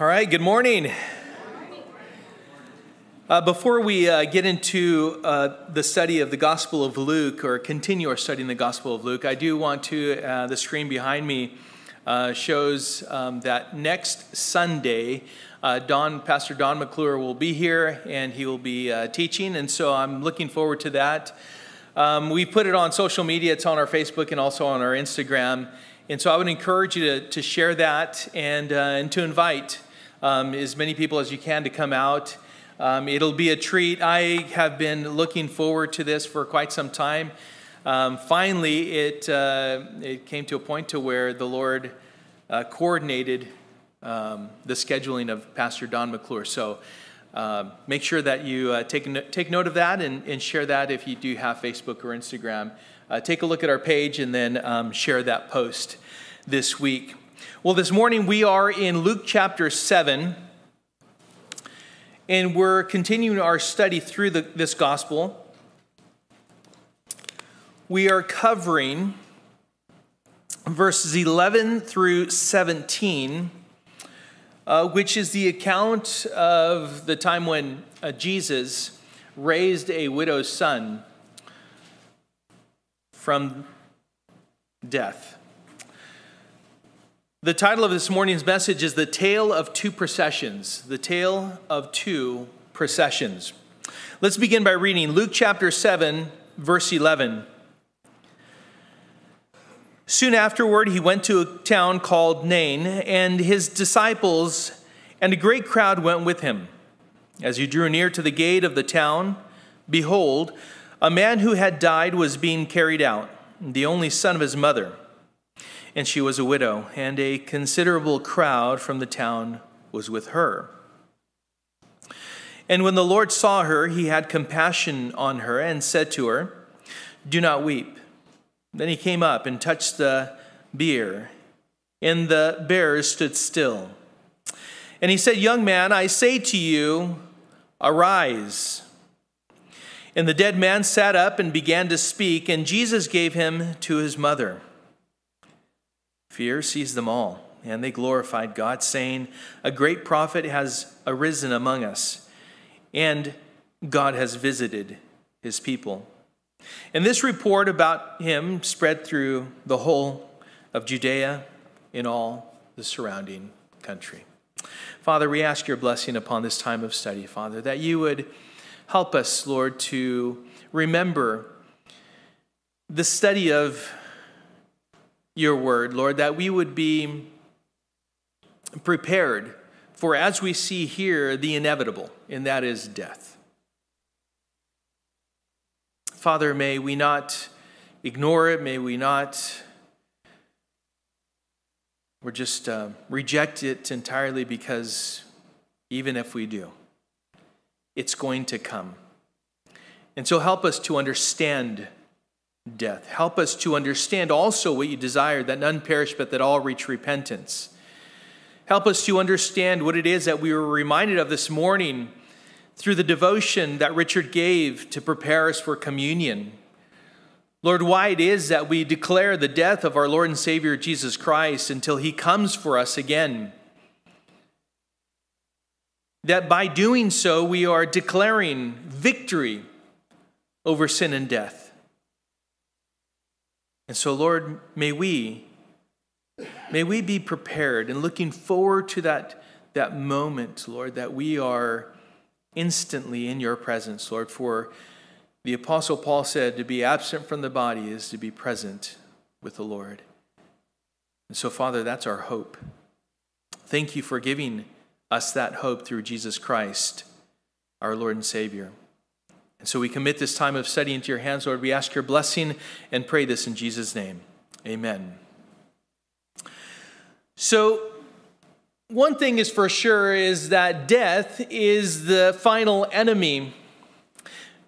All right, good morning. Uh, before we uh, get into uh, the study of the Gospel of Luke, or continue our study in the Gospel of Luke, I do want to, uh, the screen behind me uh, shows um, that next Sunday, uh, Don, Pastor Don McClure will be here and he will be teaching, and so I'm looking forward to that. Um, we put it on social media, it's on our Facebook and also on our Instagram. And so I would encourage you to, to share that and, and to invite um, as many people as you can to come out. Um, it'll be a treat. I have been looking forward to this for quite some time. Um, finally, it, uh, it came to a point to where the Lord uh, coordinated um, the scheduling of Pastor Don McClure. So uh, make sure that you uh, take, take note of that and, and, share that if you do have Facebook or Instagram. Uh, take a look at our page and then um, share that post this week. Well, this morning we are in Luke chapter 7. And we're continuing our study through the, this gospel. We are covering verses 11 through 17, uh, which is the account of the time when uh, Jesus raised a widow's son from death. The title of this morning's message is The Tale of Two Processions. The Tale of Two Processions. Let's begin by reading Luke chapter 7, verse 11. Soon afterward, he went to a town called Nain, and his disciples and a great crowd went with him. As he drew near to the gate of the town, behold, a man who had died was being carried out, the only son of his mother and she was a widow, and a considerable crowd from the town was with her. And when the Lord saw her, he had compassion on her and said to her, Do not weep. Then he came up and touched the bier, and the bearers stood still. And he said, Young man, I say to you, arise. And the dead man sat up and began to speak, and Jesus gave him to his mother. Fear seized them all, and they glorified God, saying, A great prophet has arisen among us, and God has visited his people. And this report about him spread through the whole of Judea in all the surrounding country. Father, we ask your blessing upon this time of study, Father, that you would help us, Lord, to remember the study of your word, Lord, that we would be prepared for, as we see here, the inevitable, and that is death. Father, may we not ignore it, may we not or just uh, reject it entirely because even if we do, it's going to come. And so help us to understand death. Help us to understand also what you desire, that none perish, but that all reach repentance. Help us to understand what it is that we were reminded of this morning through the devotion that Richard gave to prepare us for communion. Lord, why it is that we declare the death of our Lord and Savior Jesus Christ until he comes for us again. That by doing so, we are declaring victory over sin and death. And so, Lord, may we, may we be prepared and looking forward to that, that moment, Lord, that we are instantly in your presence, Lord. For the Apostle Paul said, to be absent from the body is to be present with the Lord. And so, Father, that's our hope. Thank you for giving us that hope through Jesus Christ, our Lord and Savior. And so we commit this time of study into your hands, Lord. We ask your blessing and pray this in Jesus' name. Amen. So, one thing is for sure is that death is the final enemy.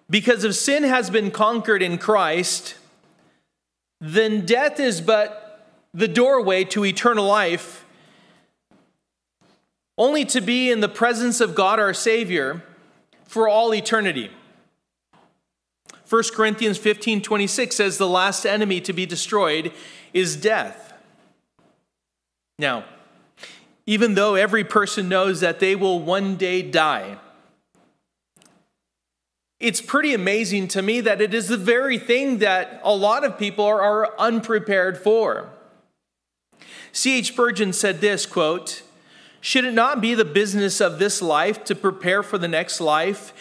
Because if sin has been conquered in Christ, then death is but the doorway to eternal life, only to be in the presence of God our Savior for all eternity. 1 Corinthians 15 26 says the last enemy to be destroyed is death. Now, even though every person knows that they will one day die. It's pretty amazing to me that it is the very thing that a lot of people are, are unprepared for. C.H. Spurgeon said this quote, Should it not be the business of this life to prepare for the next life,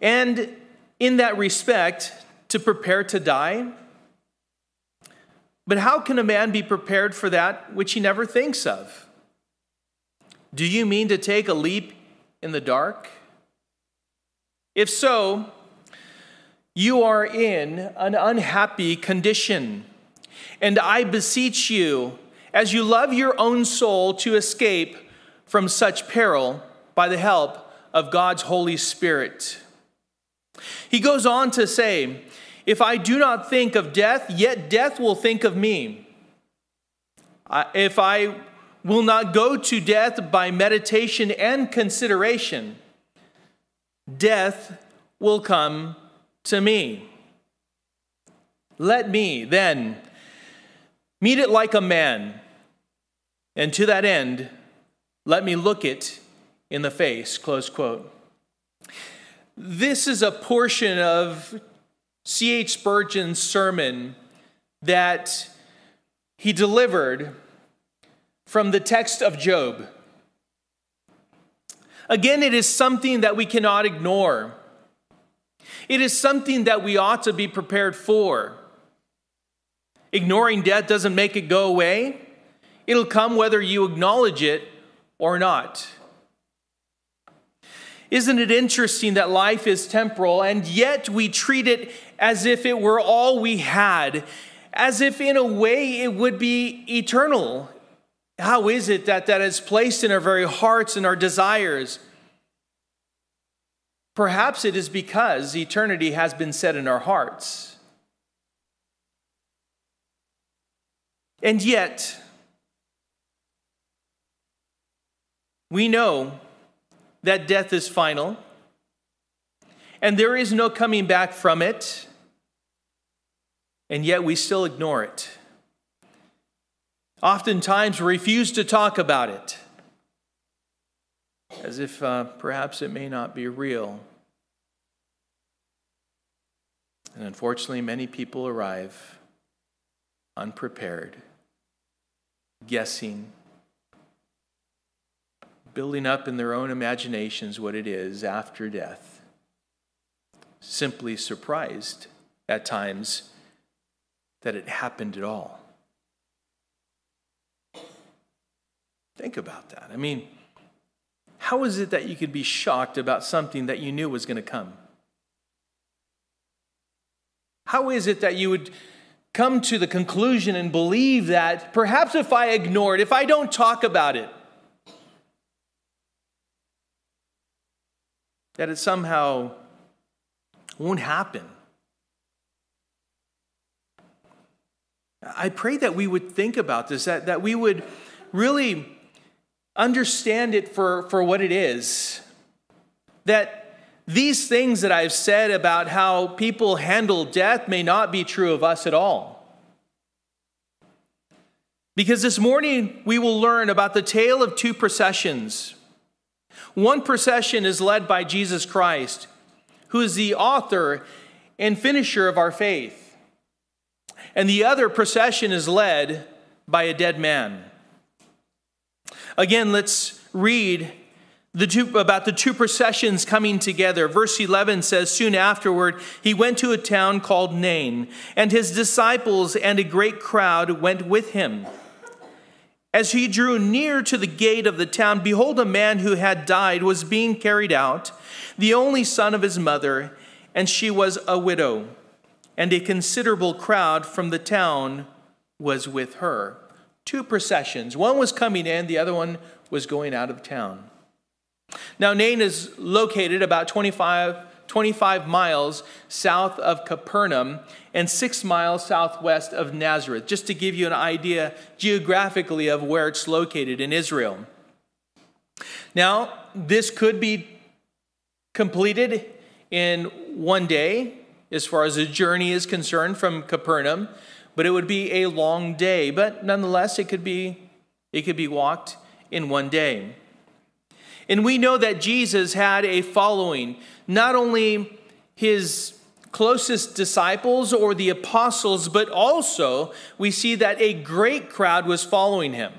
and in that respect, to prepare to die? But how can a man be prepared for that which he never thinks of? Do you mean to take a leap in the dark? If so, you are in an unhappy condition. And I beseech you, as you love your own soul, to escape from such peril by the help of God's Holy Spirit. He goes on to say, If I do not think of death, yet death will think of me. If I will not go to death by meditation and consideration, death will come to me. Let me then meet it like a man, and to that end, let me look it in the face. Close quote. This is a portion of C.H. Spurgeon's sermon that he delivered from the text of Job. Again, it is something that we cannot ignore. It is something that we ought to be prepared for. Ignoring death doesn't make it go away, it'll come whether you acknowledge it or not. Isn't it interesting that life is temporal and yet we treat it as if it were all we had, as if in a way it would be eternal? How is it that that is placed in our very hearts and our desires? Perhaps it is because eternity has been set in our hearts. And yet, we know that death is final and there is no coming back from it, and yet we still ignore it. Oftentimes, refuse to talk about it as if uh, perhaps it may not be real. And unfortunately, many people arrive unprepared, guessing, building up in their own imaginations what it is after death. Simply surprised at times that it happened at all. Think about that. I mean, how is it that you could be shocked about something that you knew was going to come? How is it that you would come to the conclusion and believe that perhaps if I ignore it, if I don't talk about it, that it somehow won't happen. I pray that we would think about this, that, that we would really understand it for, for what it is. That these things that I've said about how people handle death may not be true of us at all. Because this morning we will learn about the tale of two processions one procession is led by Jesus Christ, who is the author and finisher of our faith. And the other procession is led by a dead man. Again, let's read the two, about the two processions coming together. Verse 11 says, Soon afterward, he went to a town called Nain, and his disciples and a great crowd went with him. As he drew near to the gate of the town, behold, a man who had died was being carried out, the only son of his mother, and she was a widow. And a considerable crowd from the town was with her. Two processions. One was coming in, the other one was going out of town. Now, Nain is located about 25 25 miles south of Capernaum and six miles southwest of Nazareth, just to give you an idea geographically of where it's located in Israel. Now, this could be completed in one day as far as the journey is concerned from Capernaum, but it would be a long day. But nonetheless, it could be, it could be walked in one day. And we know that Jesus had a following, not only his closest disciples or the apostles, but also we see that a great crowd was following him.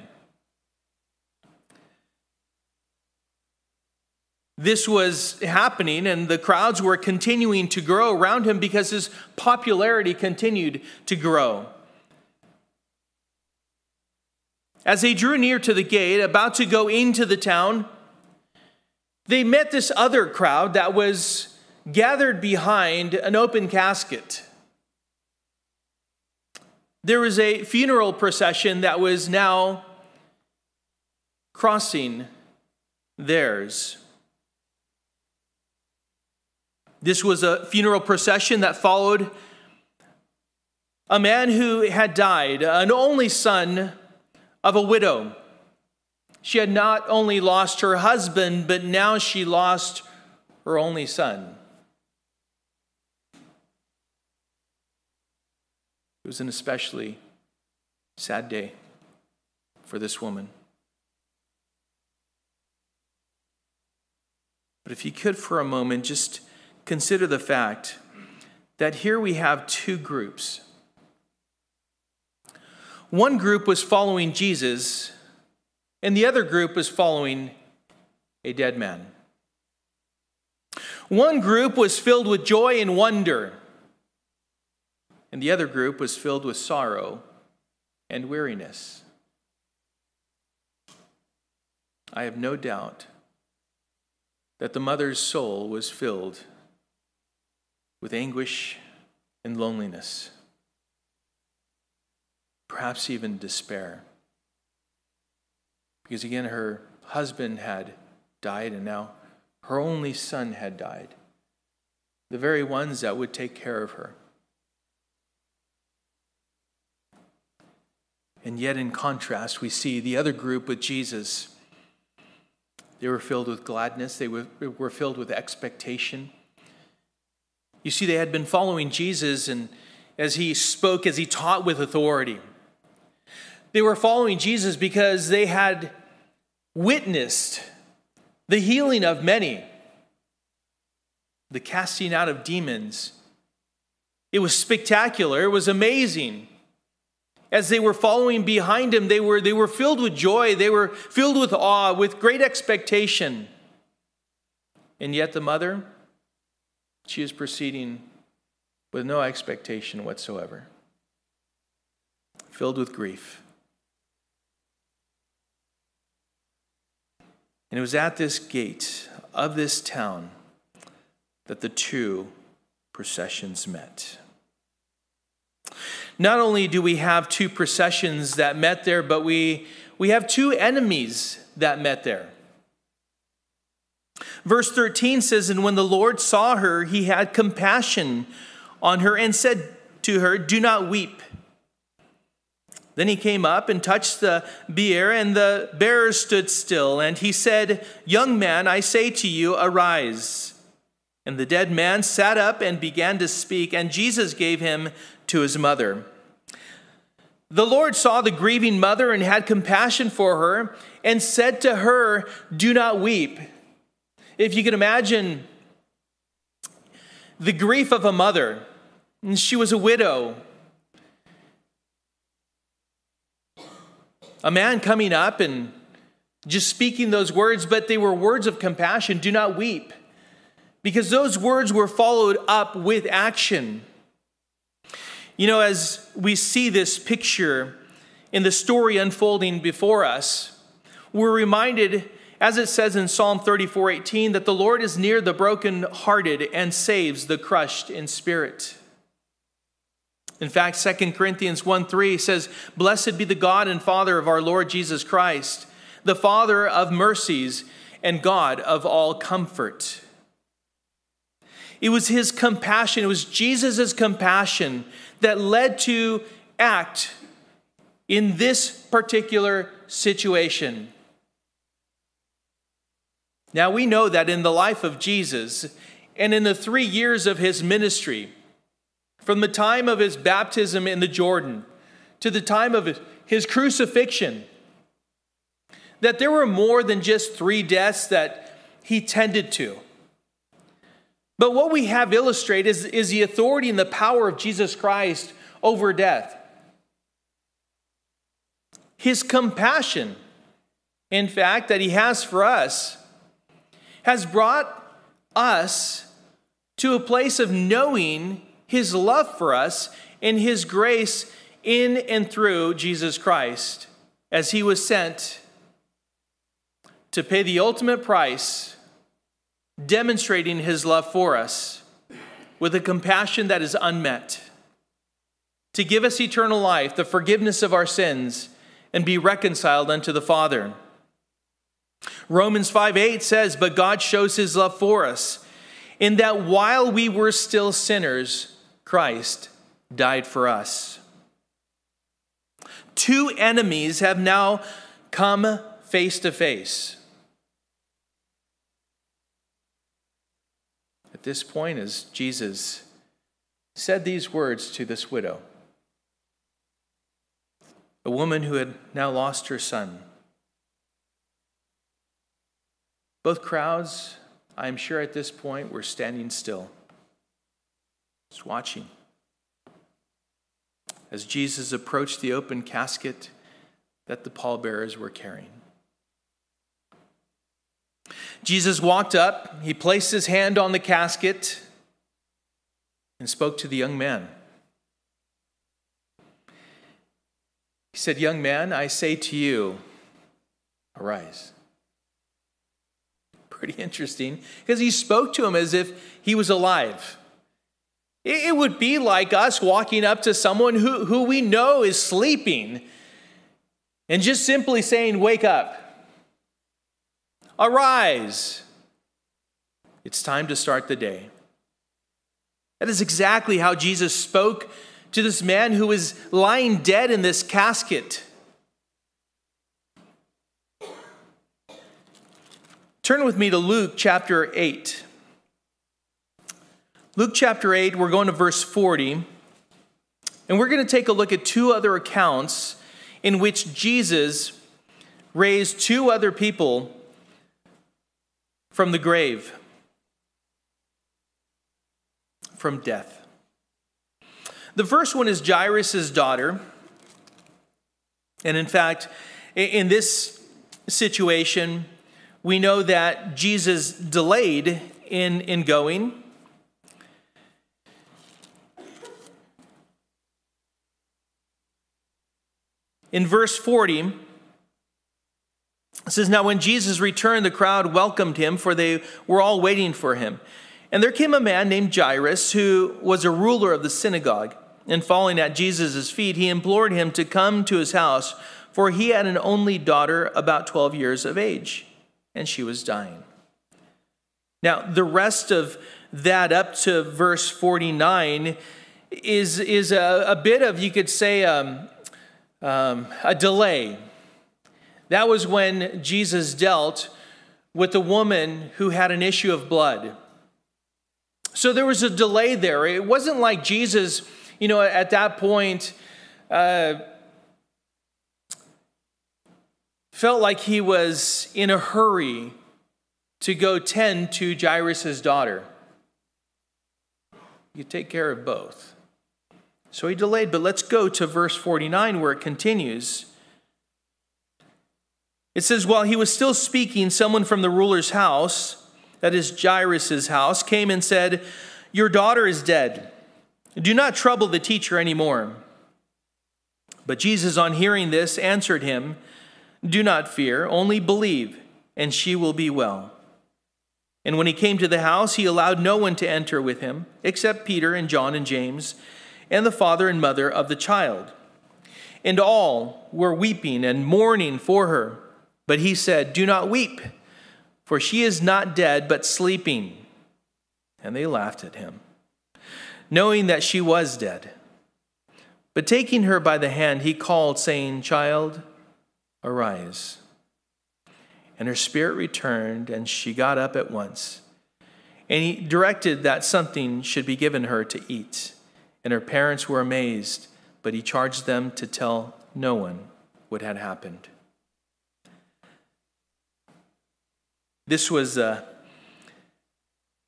This was happening, and the crowds were continuing to grow around him because his popularity continued to grow. As they drew near to the gate, about to go into the town, they met this other crowd that was gathered behind an open casket. There was a funeral procession that was now crossing theirs. This was a funeral procession that followed a man who had died, an only son of a widow. She had not only lost her husband, but now she lost her only son. It was an especially sad day for this woman. But if you could, for a moment, just consider the fact that here we have two groups. One group was following Jesus, and the other group was following a dead man. One group was filled with joy and wonder, and the other group was filled with sorrow and weariness. I have no doubt that the mother's soul was filled with anguish and loneliness, perhaps even despair. Because again, her husband had died, and now her only son had died. The very ones that would take care of her. And yet, in contrast, we see the other group with Jesus. They were filled with gladness, they were, filled with expectation. You see, they had been following Jesus and as he spoke, as he taught with authority. They were following Jesus because they had witnessed the healing of many, the casting out of demons. It was spectacular, it was amazing. As they were following behind him, they were, they were filled with joy, they were filled with awe, with great expectation. And yet the mother, she is proceeding with no expectation whatsoever, filled with grief. And it was at this gate of this town that the two processions met. Not only do we have two processions that met there, but we, we have two enemies that met there. Verse 13 says, And when the Lord saw her, he had compassion on her and said to her, Do not weep. Then he came up and touched the bier, and the bearer stood still. And he said, Young man, I say to you, arise. And the dead man sat up and began to speak, and Jesus gave him to his mother. The Lord saw the grieving mother and had compassion for her, and said to her, Do not weep. If you can imagine the grief of a mother, and she was a widow. A man coming up and just speaking those words, but they were words of compassion do not weep, because those words were followed up with action. You know, as we see this picture in the story unfolding before us, we're reminded as it says in Psalm 34 18, that the Lord is near the brokenhearted and saves the crushed in spirit. In fact, 2 Corinthians 1 3 says, Blessed be the God and Father of our Lord Jesus Christ, the Father of mercies and God of all comfort. It was his compassion, it was Jesus' compassion that led to act in this particular situation. Now we know that in the life of Jesus and in the three years of his ministry, from the time of his baptism in the Jordan to the time of his crucifixion, that there were more than just three deaths that he tended to. But what we have illustrated is, is the authority and the power of Jesus Christ over death. His compassion, in fact, that he has for us, has brought us to a place of knowing his love for us and his grace in and through Jesus Christ as he was sent to pay the ultimate price, demonstrating his love for us with a compassion that is unmet, to give us eternal life, the forgiveness of our sins, and be reconciled unto the Father. Romans 5 8 says, But God shows his love for us, in that while we were still sinners, Christ died for us. Two enemies have now come face to face. At this point, as Jesus said these words to this widow, a woman who had now lost her son, both crowds, I'm sure at this point, were standing still was watching. As Jesus approached the open casket that the pallbearers were carrying. Jesus walked up, he placed his hand on the casket, and spoke to the young man. He said, Young man, I say to you, arise. Pretty interesting because he spoke to him as if he was alive. It would be like us walking up to someone who, who we know is sleeping and just simply saying, Wake up, arise. It's time to start the day. That is exactly how Jesus spoke to this man who was lying dead in this casket. Turn with me to Luke chapter 8. Luke chapter 8, we're going to verse 40, and we're going to take a look at two other accounts in which Jesus raised two other people from the grave, from death. The first one is Jairus' daughter. And in fact, in this situation, we know that Jesus delayed in, in going. In verse 40, it says, Now when Jesus returned, the crowd welcomed him, for they were all waiting for him. And there came a man named Jairus, who was a ruler of the synagogue. And falling at Jesus' feet, he implored him to come to his house, for he had an only daughter about 12 years of age, and she was dying. Now, the rest of that up to verse 49 is, is a, a bit of, you could say, um, um, a delay. That was when Jesus dealt with the woman who had an issue of blood. So there was a delay there. It wasn't like Jesus, you know, at that point, uh, felt like he was in a hurry to go tend to Jairus' daughter. You take care of both. So he delayed, but let's go to verse 49 where it continues. It says, While he was still speaking, someone from the ruler's house, that is Jairus' house, came and said, Your daughter is dead. Do not trouble the teacher anymore. But Jesus, on hearing this, answered him, Do not fear, only believe, and she will be well. And when he came to the house, he allowed no one to enter with him, except Peter and John and James and the father and mother of the child. And all were weeping and mourning for her. But he said, Do not weep, for she is not dead, but sleeping. And they laughed at him, knowing that she was dead. But taking her by the hand, he called, saying, Child, arise. And her spirit returned, and she got up at once. And he directed that something should be given her to eat. And her parents were amazed, but he charged them to tell no one what had happened. This was, uh,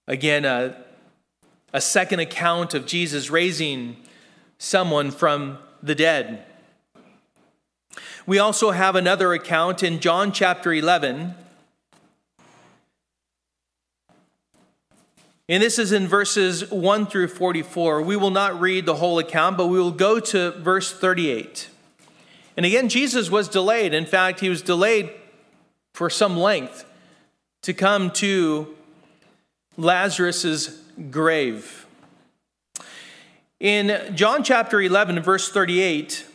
again, a, a second account of Jesus raising someone from the dead. We also have another account in John chapter 11. And this is in verses 1 through 44. We will not read the whole account, but we will go to verse 38. And again, Jesus was delayed. In fact, he was delayed for some length to come to Lazarus's grave. In John chapter 11, verse 38,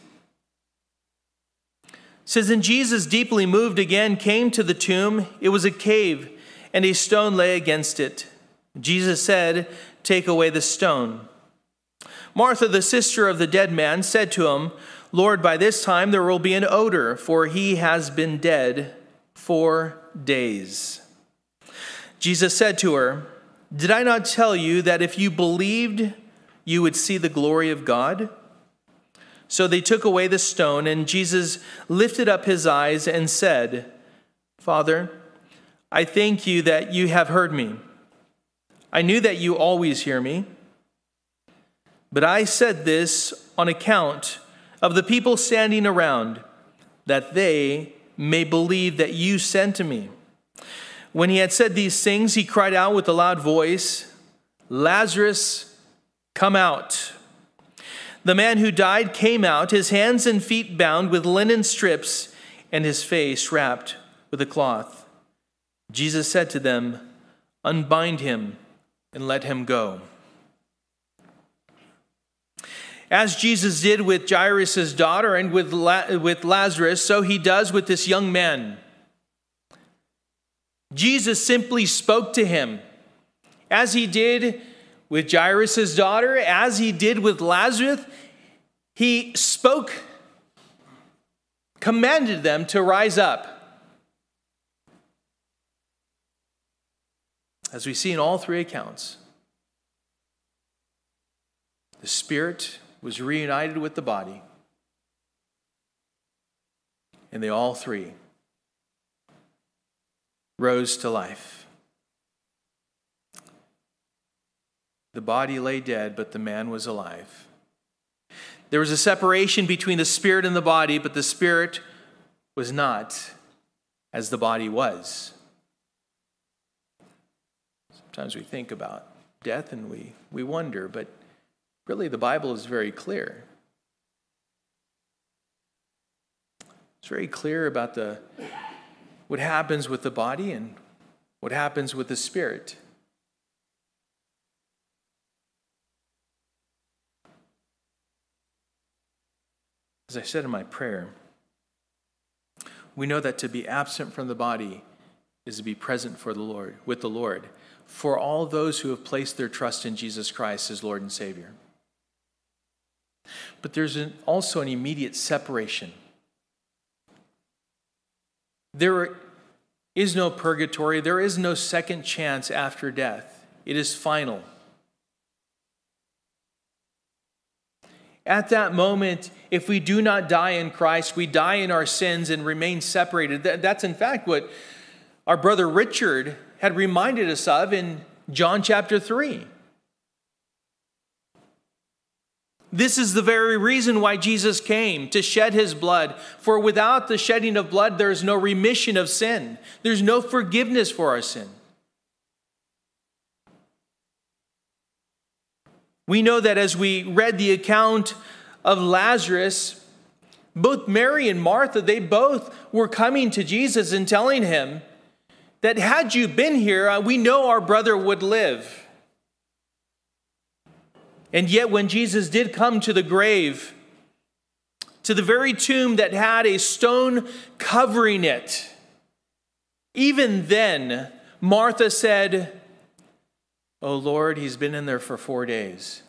says, And Jesus, deeply moved again, came to the tomb. It was a cave, and a stone lay against it. Jesus said, Take away the stone. Martha, the sister of the dead man, said to him, Lord, by this time there will be an odor, for he has been dead four days. Jesus said to her, Did I not tell you that if you believed, you would see the glory of God? So they took away the stone, and Jesus lifted up his eyes and said, Father, I thank you that you have heard me. I knew that you always hear me. But I said this on account of the people standing around, that they may believe that you sent to me. When he had said these things, he cried out with a loud voice, Lazarus, come out. The man who died came out, his hands and feet bound with linen strips, and his face wrapped with a cloth. Jesus said to them, Unbind him and let him go. As Jesus did with Jairus' daughter and with, with Lazarus, so he does with this young man. Jesus simply spoke to him, as he did with Jairus' daughter, as he did with Lazarus. He spoke, commanded them to rise up. As we see in all three accounts, the spirit was reunited with the body, and they all three rose to life. The body lay dead, but the man was alive. There was a separation between the spirit and the body, but the spirit was not as the body was. Sometimes we think about death and we, we wonder, but really the Bible is very clear. It's very clear about the what happens with the body and what happens with the spirit. As I said in my prayer, we know that to be absent from the body is to be present for the Lord, with the Lord, for all those who have placed their trust in Jesus Christ as Lord and Savior. But there's an, also an immediate separation there is no purgatory, there is no second chance after death. It is final. At that moment, if we do not die in Christ, we die in our sins and remain separated. That's in fact what our brother Richard had reminded us of in John chapter 3. This is the very reason why Jesus came to shed his blood. For without the shedding of blood, there is no remission of sin, there's no forgiveness for our sin. We know that as we read the account of Lazarus, both Mary and Martha, they both were coming to Jesus and telling him that had you been here, uh, we know our brother would live. And yet, when Jesus did come to the grave, to the very tomb that had a stone covering it, even then, Martha said, Oh Lord, he's been in there for four days.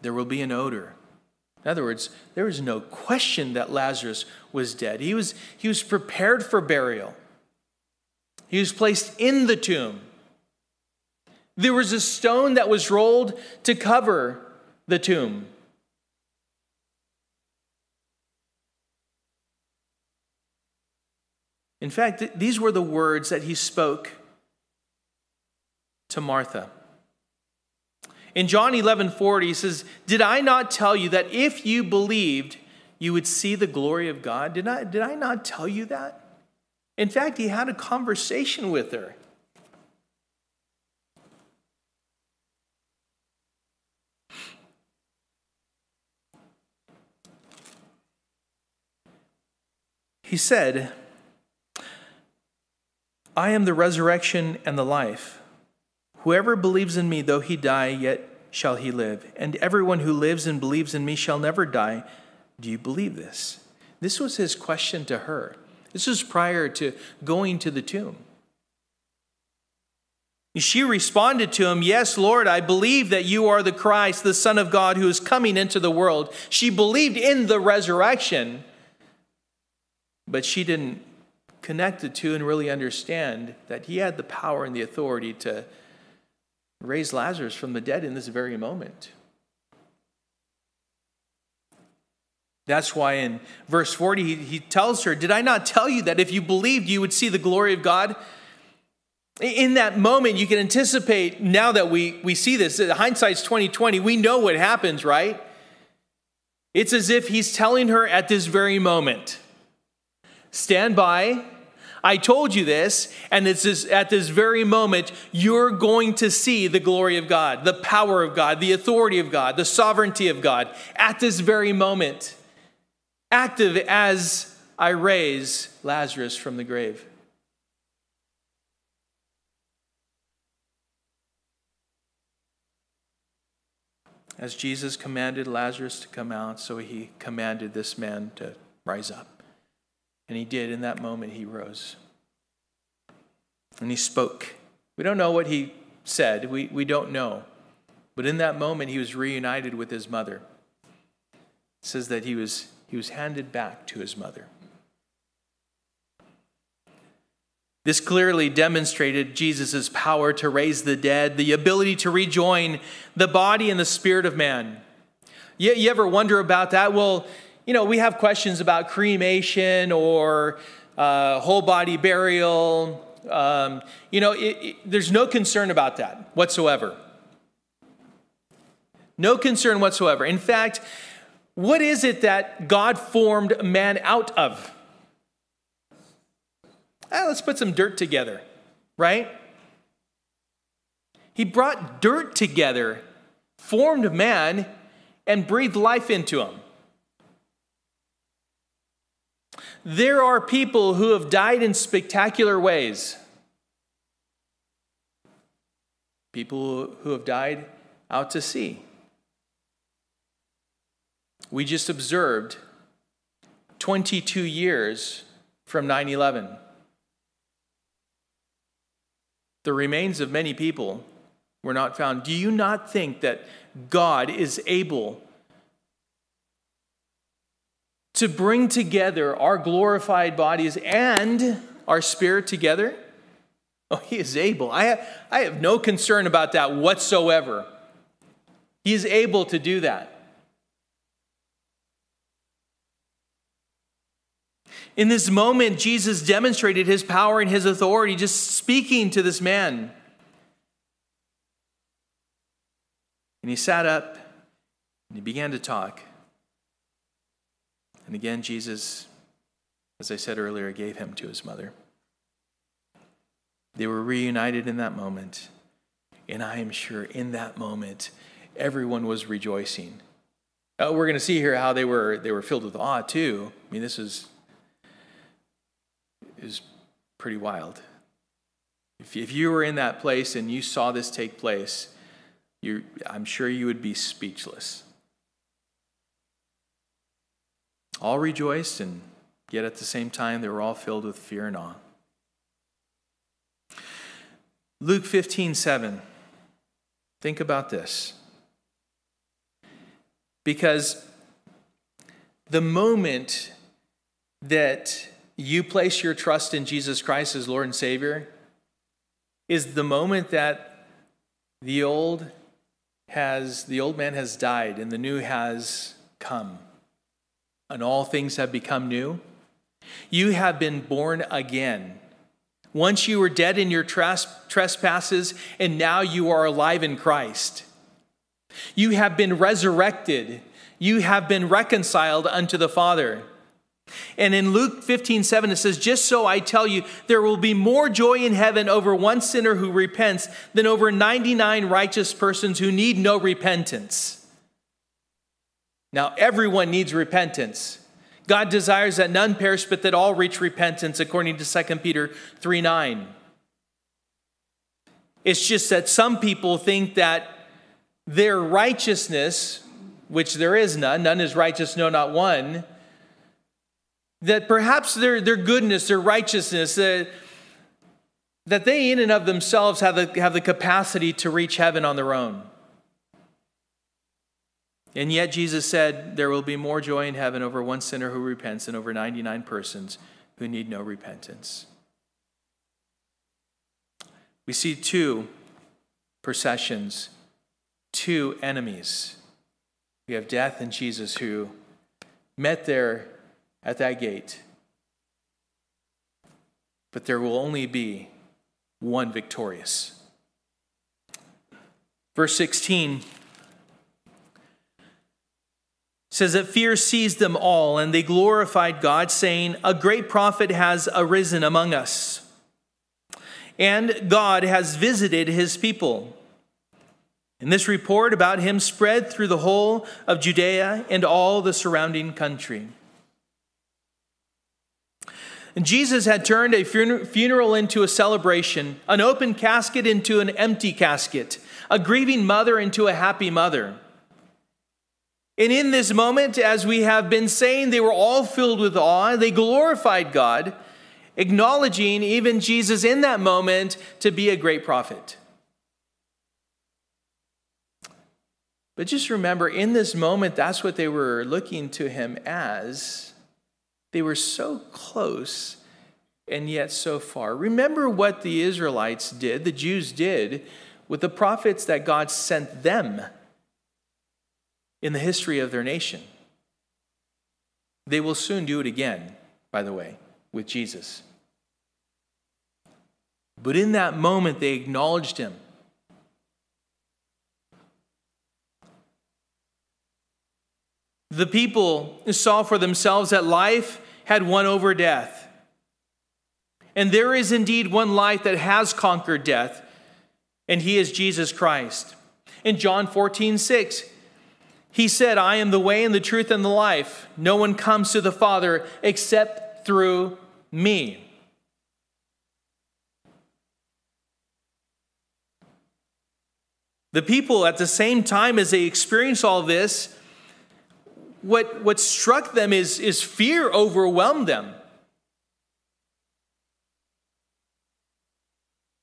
There will be an odor. In other words, there was no question that Lazarus was dead. He was, he was prepared for burial, he was placed in the tomb. There was a stone that was rolled to cover the tomb. In fact, these were the words that he spoke to Martha. In John 11 40, he says, Did I not tell you that if you believed, you would see the glory of God? Did I, did I not tell you that? In fact, he had a conversation with her. He said, I am the resurrection and the life. Whoever believes in me, though he die, yet shall he live. And everyone who lives and believes in me shall never die. Do you believe this? This was his question to her. This is prior to going to the tomb. She responded to him, Yes, Lord, I believe that you are the Christ, the Son of God, who is coming into the world. She believed in the resurrection, but she didn't connect the two and really understand that he had the power and the authority to raise Lazarus from the dead in this very moment. That's why in verse 40, he, he tells her, Did I not tell you that if you believed, you would see the glory of God? In that moment, you can anticipate now that we, we see this, hindsight's 2020, we know what happens, right? It's as if he's telling her at this very moment, stand by, I told you this, and it's this, at this very moment, you're going to see the glory of God, the power of God, the authority of God, the sovereignty of God at this very moment, active as I raise Lazarus from the grave. As Jesus commanded Lazarus to come out, so he commanded this man to rise up. And he did. In that moment, he rose. And he spoke. We don't know what he said, we, we don't know. But in that moment, he was reunited with his mother. It says that he was, he was handed back to his mother. This clearly demonstrated Jesus' power to raise the dead, the ability to rejoin the body and the spirit of man. You, you ever wonder about that? Well, you know, we have questions about cremation or uh, whole body burial. Um, you know, it, it, there's no concern about that whatsoever. No concern whatsoever. In fact, what is it that God formed man out of? Ah, let's put some dirt together, right? He brought dirt together, formed man, and breathed life into him. There are people who have died in spectacular ways. People who have died out to sea. We just observed 22 years from 9 11. The remains of many people were not found. Do you not think that God is able to bring together our glorified bodies and our spirit together? Oh, he is able. I have, I have no concern about that whatsoever. He is able to do that. In this moment, Jesus demonstrated his power and his authority just speaking to this man. And he sat up and he began to talk. And again, Jesus, as I said earlier, gave him to his mother. They were reunited in that moment. And I am sure in that moment, everyone was rejoicing. Uh, we're going to see here how they were, they were filled with awe, too. I mean, this is, is pretty wild. If, if you were in that place and you saw this take place, you, I'm sure you would be speechless all rejoiced, and yet at the same time, they were all filled with fear and awe. Luke 15, 7. Think about this. Because the moment that you place your trust in Jesus Christ as Lord and Savior is the moment that the old has the old man has died and the new has come and all things have become new. You have been born again. Once you were dead in your trespasses, and now you are alive in Christ. You have been resurrected. You have been reconciled unto the Father. And in Luke 15, 7, it says, Just so I tell you, there will be more joy in heaven over one sinner who repents than over 99 righteous persons who need no repentance. Now, everyone needs repentance. God desires that none perish, but that all reach repentance, according to 2 Peter 3 9. It's just that some people think that their righteousness, which there is none, none is righteous, no, not one, that perhaps their, their goodness, their righteousness, that, that they in and of themselves have the, have the capacity to reach heaven on their own. And yet Jesus said there will be more joy in heaven over one sinner who repents than over 99 persons who need no repentance. We see two processions, two enemies. We have death and Jesus who met there at that gate. But there will only be one victorious. Verse 16 says that fear seized them all, and they glorified God, saying, A great prophet has arisen among us, and God has visited his people. And this report about him spread through the whole of Judea and all the surrounding country. And Jesus had turned a funeral into a celebration, an open casket into an empty casket, a grieving mother into a happy mother. And in this moment, as we have been saying, they were all filled with awe. They glorified God, acknowledging even Jesus in that moment to be a great prophet. But just remember, in this moment, that's what they were looking to him as. They were so close and yet so far. Remember what the Israelites did, the Jews did, with the prophets that God sent them in the history of their nation. They will soon do it again, by the way, with Jesus. But in that moment, they acknowledged him. The people saw for themselves that life had won over death. And there is indeed one life that has conquered death, and he is Jesus Christ. In John 14, 6, he said, I am the way and the truth and the life. No one comes to the Father except through me. The people, at the same time as they experience all this, what, what struck them is, is fear overwhelmed them.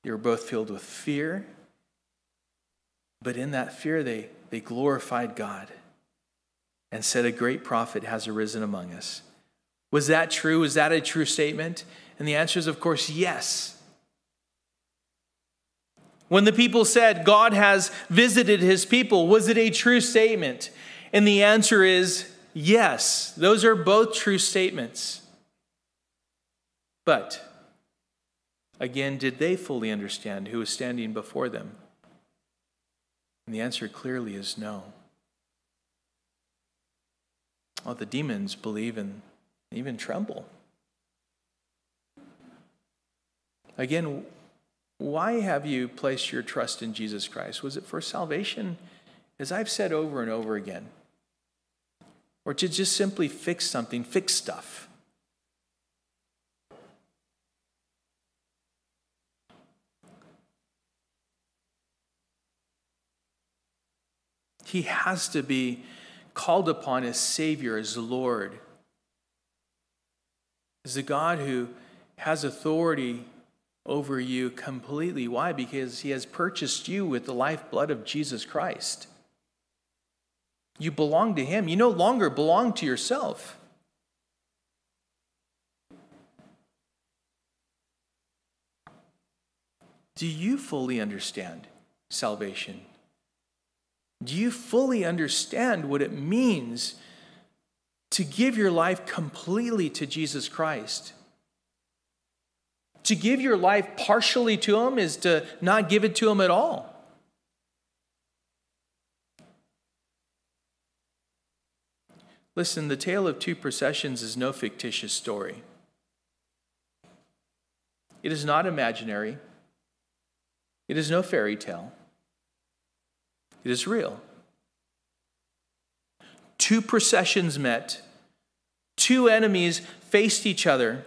They were both filled with fear, but in that fear, they, they glorified God and said, A great prophet has arisen among us. Was that true? Was that a true statement? And the answer is, of course, yes. When the people said, God has visited his people, was it a true statement? And the answer is yes. Those are both true statements. But, again, did they fully understand who was standing before them? And the answer clearly is no. Well, the demons believe and even tremble. Again, why have you placed your trust in Jesus Christ? Was it for salvation? As I've said over and over again, or to just simply fix something, fix stuff? He has to be called upon as Savior, as Lord, as the God who has authority over you completely. Why? Because He has purchased you with the lifeblood of Jesus Christ. You belong to Him. You no longer belong to yourself. Do you fully understand salvation? Do you fully understand what it means to give your life completely to Jesus Christ. To give your life partially to Him is to not give it to Him at all. Listen, the tale of two processions is no fictitious story. It is not imaginary. It is no fairy tale. It is real. Two processions met, two enemies faced each other,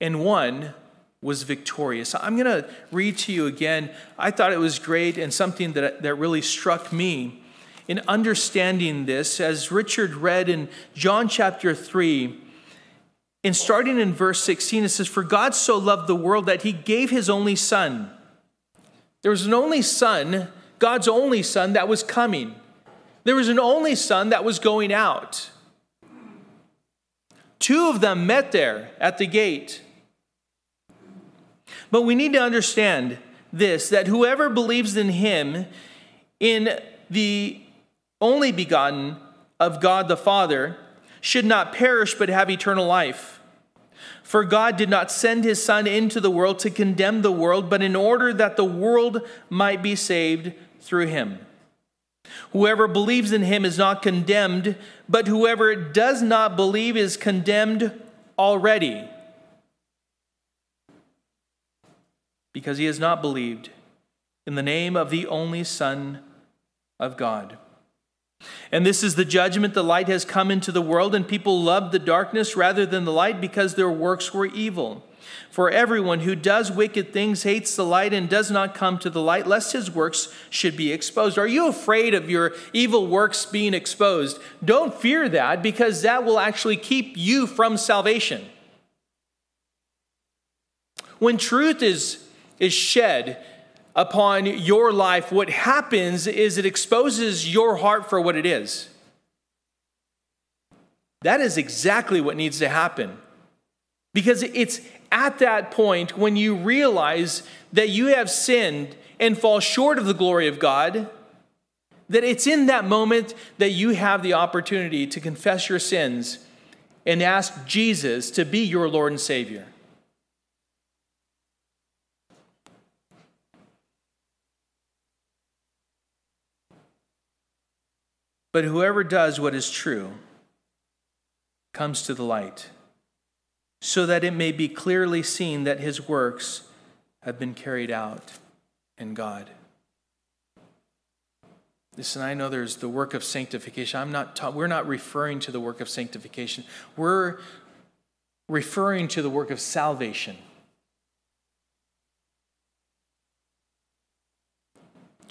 and one was victorious. I'm going to read to you again. I thought it was great and something that, that really struck me in understanding this, as Richard read in John chapter 3, in starting in verse 16, it says, For God so loved the world that he gave his only son. There was an only son, God's only son, that was coming. There was an only son that was going out. Two of them met there at the gate. But we need to understand this that whoever believes in him, in the only begotten of God the Father, should not perish but have eternal life. For God did not send his Son into the world to condemn the world, but in order that the world might be saved through him. Whoever believes in him is not condemned, but whoever does not believe is condemned already. Because he has not believed in the name of the only Son of God. And this is the judgment the light has come into the world, and people loved the darkness rather than the light because their works were evil. For everyone who does wicked things hates the light and does not come to the light, lest his works should be exposed. Are you afraid of your evil works being exposed? Don't fear that, because that will actually keep you from salvation. When truth is, is shed, upon your life, what happens is it exposes your heart for what it is. That is exactly what needs to happen. Because it's at that point when you realize that you have sinned and fall short of the glory of God, that it's in that moment that you have the opportunity to confess your sins and ask Jesus to be your Lord and Savior. But whoever does what is true comes to the light, so that it may be clearly seen that his works have been carried out in God. Listen, I know there's the work of sanctification. I'm not ta- we're not referring to the work of sanctification. We're referring to the work of salvation.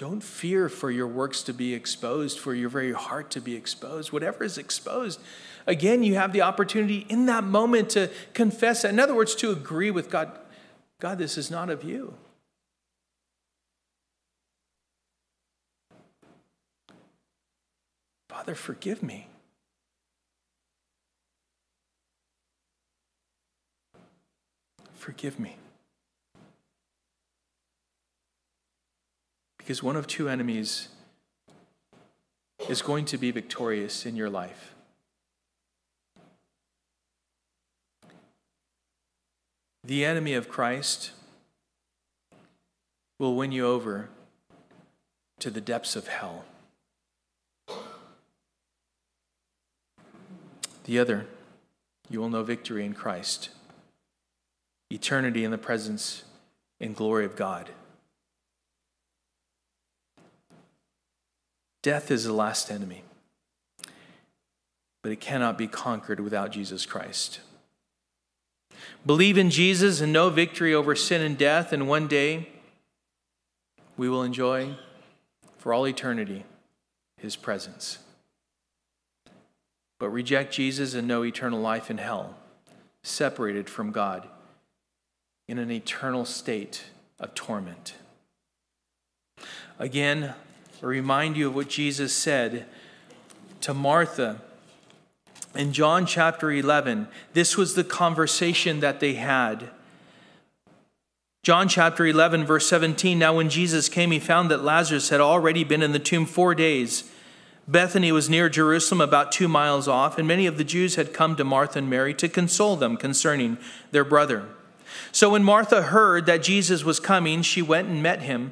Don't fear for your works to be exposed, for your very heart to be exposed. Whatever is exposed, again, you have the opportunity in that moment to confess. In other words, to agree with God God, this is not of you. Father, forgive me. Forgive me. Because one of two enemies is going to be victorious in your life. The enemy of Christ will win you over to the depths of hell. The other, you will know victory in Christ, eternity in the presence and glory of God. Death is the last enemy, but it cannot be conquered without Jesus Christ. Believe in Jesus and know victory over sin and death, and one day we will enjoy for all eternity his presence. But reject Jesus and know eternal life in hell, separated from God in an eternal state of torment. Again, remind you of what Jesus said to Martha in John chapter 11. This was the conversation that they had. John chapter 11, verse 17. Now, when Jesus came, he found that Lazarus had already been in the tomb four days. Bethany was near Jerusalem, about two miles off, and many of the Jews had come to Martha and Mary to console them concerning their brother. So when Martha heard that Jesus was coming, she went and met him.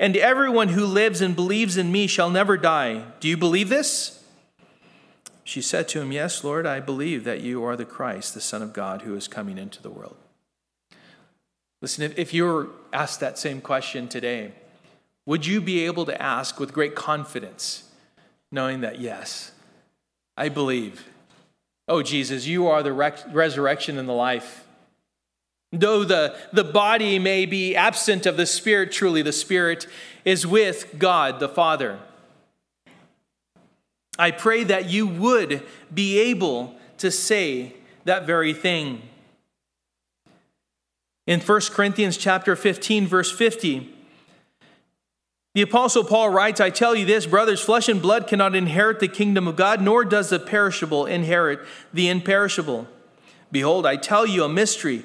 And everyone who lives and believes in me shall never die. Do you believe this? She said to him, Yes, Lord, I believe that you are the Christ, the Son of God, who is coming into the world. Listen, if you were asked that same question today, would you be able to ask with great confidence, knowing that, yes, I believe. Oh, Jesus, you are the resurrection and the life. Though the, the body may be absent of the Spirit, truly the Spirit is with God the Father. I pray that you would be able to say that very thing. In 1 Corinthians chapter 15 verse 50, the Apostle Paul writes, I tell you this, brothers, flesh and blood cannot inherit the kingdom of God, nor does the perishable inherit the imperishable. Behold, I tell you a mystery.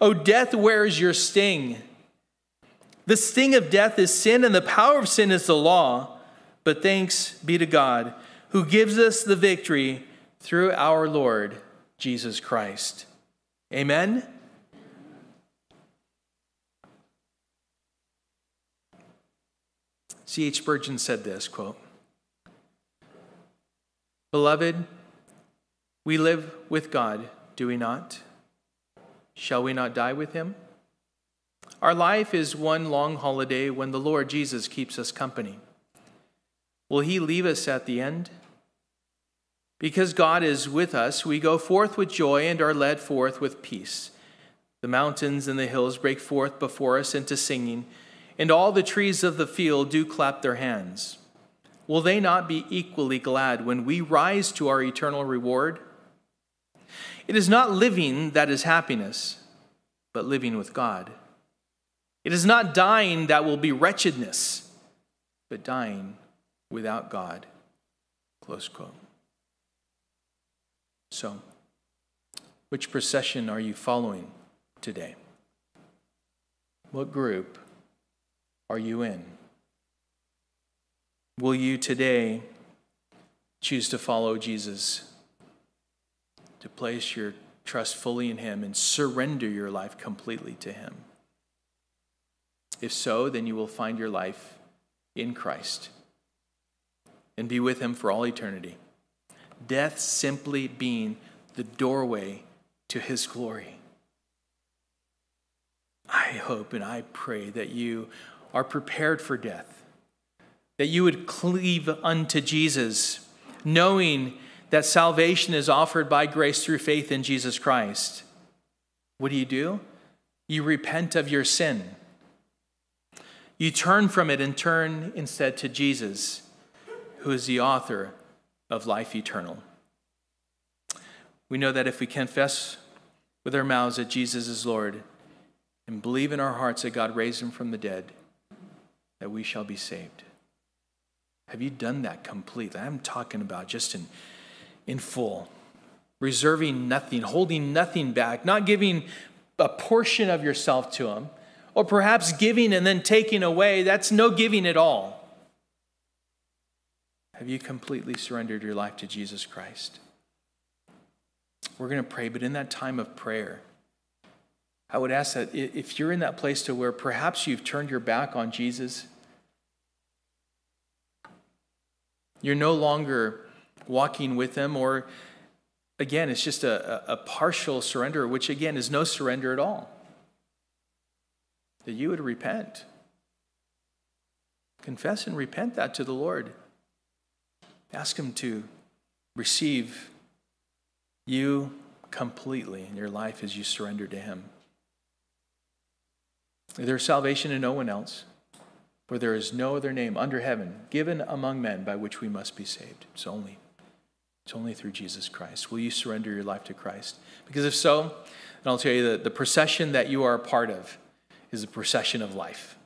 O death, where is your sting? The sting of death is sin, and the power of sin is the law. But thanks be to God, who gives us the victory through our Lord Jesus Christ. Amen. C.H. Spurgeon said this quote, Beloved, we live with God, do we not? Shall we not die with him? Our life is one long holiday when the Lord Jesus keeps us company. Will he leave us at the end? Because God is with us, we go forth with joy and are led forth with peace. The mountains and the hills break forth before us into singing and all the trees of the field do clap their hands. Will they not be equally glad when we rise to our eternal reward? It is not living that is happiness, but living with God. It is not dying that will be wretchedness, but dying without God. Close quote. So, which procession are you following today? What group are you in? Will you today choose to follow Jesus, to place your trust fully in Him and surrender your life completely to Him? If so, then you will find your life in Christ and be with Him for all eternity. Death simply being the doorway to His glory. I hope and I pray that you are prepared for death. That you would cleave unto Jesus, knowing that salvation is offered by grace through faith in Jesus Christ. What do you do? You repent of your sin. You turn from it and turn instead to Jesus, who is the author of life eternal. We know that if we confess with our mouths that Jesus is Lord and believe in our hearts that God raised him from the dead, that we shall be saved. Have you done that completely? I'm talking about just in, in full, reserving nothing, holding nothing back, not giving a portion of yourself to Him, or perhaps giving and then taking away. That's no giving at all. Have you completely surrendered your life to Jesus Christ? We're going to pray, but in that time of prayer, I would ask that if you're in that place to where perhaps you've turned your back on Jesus, you're no longer walking with him, or again, it's just a, a partial surrender, which again is no surrender at all. That you would repent. Confess and repent that to the Lord. Ask Him to receive you completely in your life as you surrender to Him. There is salvation in no one else, for there is no other name under heaven given among men by which we must be saved. It's only, it's only through Jesus Christ. Will you surrender your life to Christ? Because if so, then I'll tell you that the procession that you are a part of is a procession of life.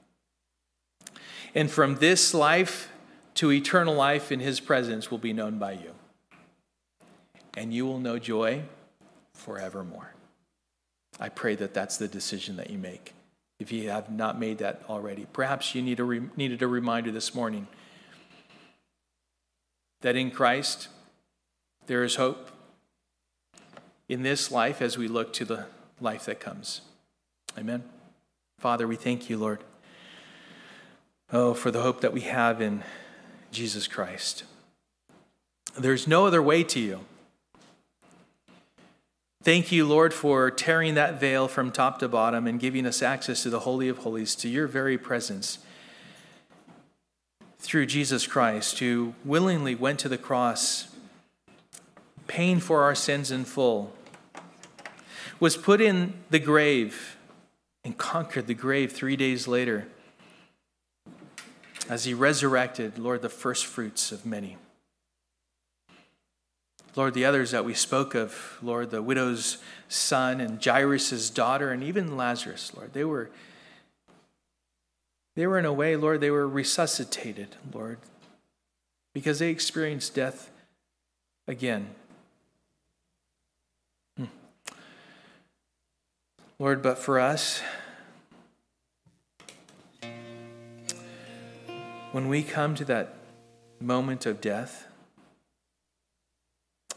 And from this life to eternal life in his presence will be known by you. And you will know joy forevermore. I pray that that's the decision that you make if you have not made that already. Perhaps you need a re- needed a reminder this morning that in Christ there is hope in this life as we look to the life that comes. Amen. Father, we thank you, Lord. Oh, for the hope that we have in Jesus Christ. There's no other way to you. Thank you, Lord, for tearing that veil from top to bottom and giving us access to the Holy of Holies, to your very presence through Jesus Christ, who willingly went to the cross, paying for our sins in full, was put in the grave and conquered the grave three days later as he resurrected, Lord, the first fruits of many. Lord, the others that we spoke of, Lord, the widow's son and Jairus' daughter, and even Lazarus, Lord, they were, they were in a way, Lord, they were resuscitated, Lord, because they experienced death again. Lord, but for us, when we come to that moment of death,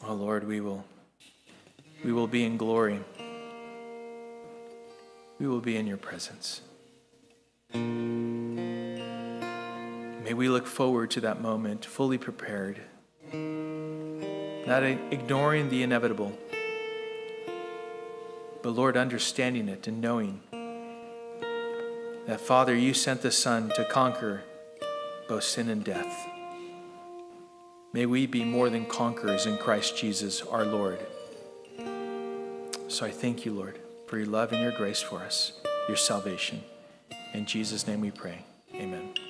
Oh Lord, we will we will be in glory. We will be in your presence. May we look forward to that moment fully prepared, not ignoring the inevitable, but Lord, understanding it and knowing that, Father, you sent the Son to conquer both sin and death. May we be more than conquerors in Christ Jesus our Lord. So I thank you, Lord, for your love and your grace for us, your salvation. In Jesus' name we pray. Amen.